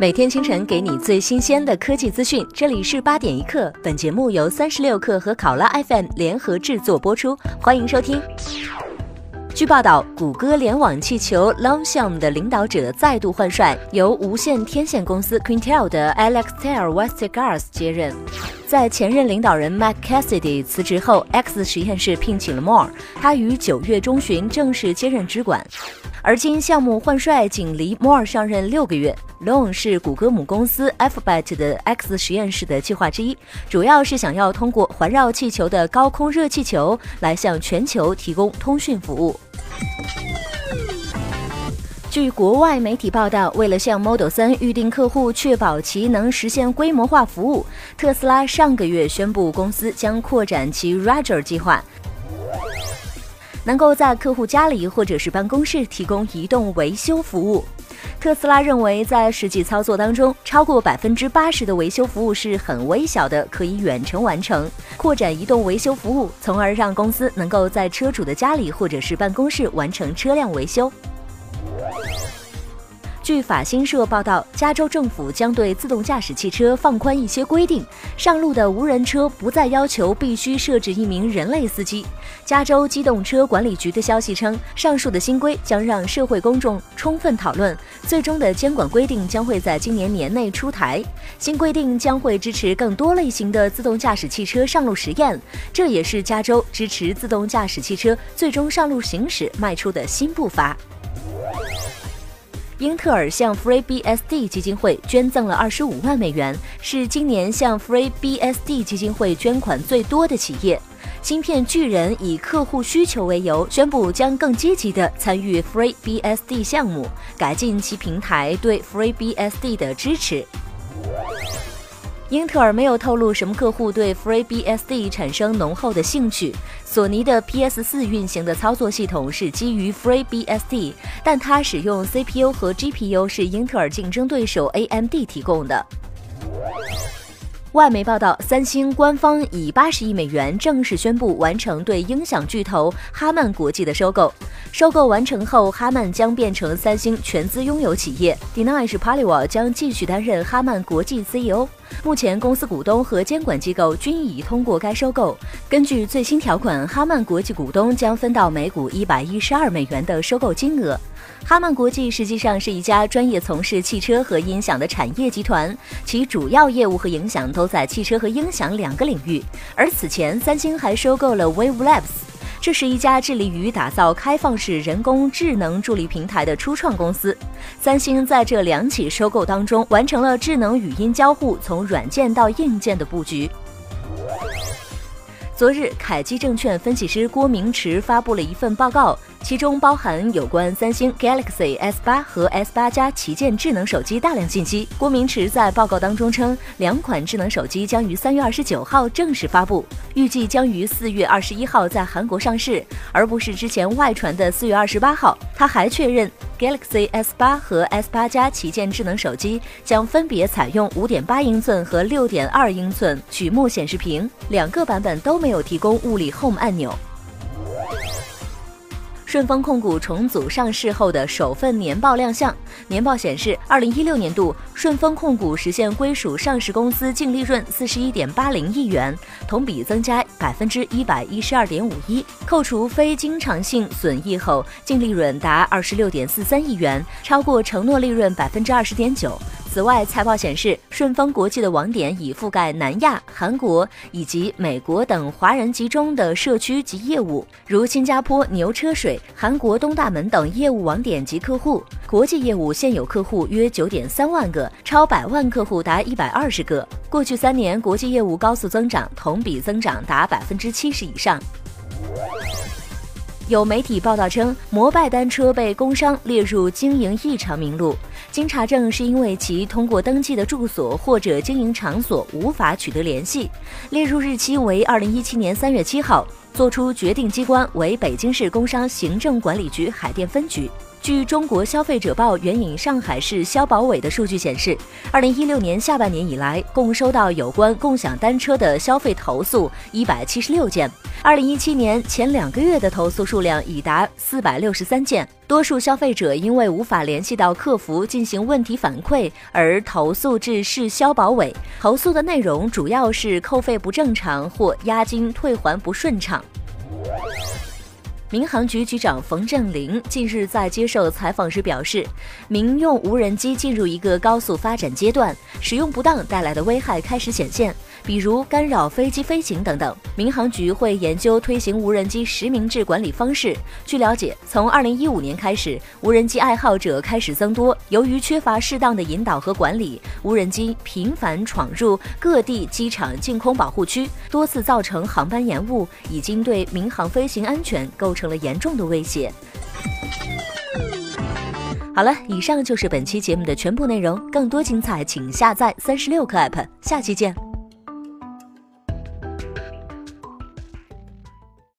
每天清晨给你最新鲜的科技资讯，这里是八点一刻。本节目由三十六克和考拉 FM 联合制作播出，欢迎收听。据报道，谷歌联网气球 Longshot 的领导者再度换帅，由无线天线公司 Quintel 的 Alexander Westergaard 接任。在前任领导人 Matt Cassidy 辞职后，X 实验室聘请了 Moore，他于九月中旬正式接任支管。而今项目换帅仅离 Moore 上任六个月。Long 是谷歌母公司 Alphabet 的 X 实验室的计划之一，主要是想要通过环绕气球的高空热气球来向全球提供通讯服务。据国外媒体报道，为了向 Model 3预定客户，确保其能实现规模化服务，特斯拉上个月宣布，公司将扩展其 Roger 计划。能够在客户家里或者是办公室提供移动维修服务。特斯拉认为，在实际操作当中，超过百分之八十的维修服务是很微小的，可以远程完成。扩展移动维修服务，从而让公司能够在车主的家里或者是办公室完成车辆维修。据法新社报道，加州政府将对自动驾驶汽车放宽一些规定，上路的无人车不再要求必须设置一名人类司机。加州机动车管理局的消息称，上述的新规将让社会公众充分讨论，最终的监管规定将会在今年年内出台。新规定将会支持更多类型的自动驾驶汽车上路实验，这也是加州支持自动驾驶汽车最终上路行驶迈出的新步伐。英特尔向 FreeBSD 基金会捐赠了二十五万美元，是今年向 FreeBSD 基金会捐款最多的企业。芯片巨人以客户需求为由，宣布将更积极地参与 FreeBSD 项目，改进其平台对 FreeBSD 的支持。英特尔没有透露什么客户对 FreeBSD 产生浓厚的兴趣。索尼的 PS4 运行的操作系统是基于 FreeBSD，但它使用 CPU 和 GPU 是英特尔竞争对手 AMD 提供的。外媒报道，三星官方以八十亿美元正式宣布完成对音响巨头哈曼国际的收购。收购完成后，哈曼将变成三星全资拥有企业。d e n i s h Paliwal 将继续担任哈曼国际 CEO。目前，公司股东和监管机构均已通过该收购。根据最新条款，哈曼国际股东将分到每股一百一十二美元的收购金额。哈曼国际实际上是一家专业从事汽车和音响的产业集团，其主要业务和影响都在汽车和音响两个领域。而此前，三星还收购了 Wave Labs，这是一家致力于打造开放式人工智能助理平台的初创公司。三星在这两起收购当中完成了智能语音交互从软件到硬件的布局。昨日，凯基证券分析师郭明池发布了一份报告。其中包含有关三星 Galaxy S8 和 S8 加旗舰智能手机大量信息。郭明池在报告当中称，两款智能手机将于三月二十九号正式发布，预计将于四月二十一号在韩国上市，而不是之前外传的四月二十八号。他还确认，Galaxy S8 和 S8 加旗舰智能手机将分别采用五点八英寸和六点二英寸曲目显示屏，两个版本都没有提供物理 Home 按钮。顺丰控股重组上市后的首份年报亮相。年报显示，二零一六年度顺丰控股实现归属上市公司净利润四十一点八零亿元，同比增加百分之一百一十二点五一。扣除非经常性损益后，净利润达二十六点四三亿元，超过承诺利润百分之二十点九。此外，财报显示，顺丰国际的网点已覆盖南亚、韩国以及美国等华人集中的社区及业务，如新加坡牛车水、韩国东大门等业务网点及客户。国际业务现有客户约九点三万个，超百万客户达一百二十个。过去三年，国际业务高速增长，同比增长达百分之七十以上。有媒体报道称，摩拜单车被工商列入经营异常名录。经查证，是因为其通过登记的住所或者经营场所无法取得联系。列入日期为二零一七年三月七号，作出决定机关为北京市工商行政管理局海淀分局。据中国消费者报援引上海市消保委的数据显示，二零一六年下半年以来，共收到有关共享单车的消费投诉一百七十六件。二零一七年前两个月的投诉数量已达四百六十三件。多数消费者因为无法联系到客服进行问题反馈而投诉至市消保委。投诉的内容主要是扣费不正常或押金退还不顺畅。民航局局长冯振林近日在接受采访时表示，民用无人机进入一个高速发展阶段，使用不当带来的危害开始显现。比如干扰飞机飞行等等，民航局会研究推行无人机实名制管理方式。据了解，从二零一五年开始，无人机爱好者开始增多，由于缺乏适当的引导和管理，无人机频繁闯入各地机场净空保护区，多次造成航班延误，已经对民航飞行安全构成了严重的威胁。好了，以上就是本期节目的全部内容，更多精彩请下载三十六课 app，下期见。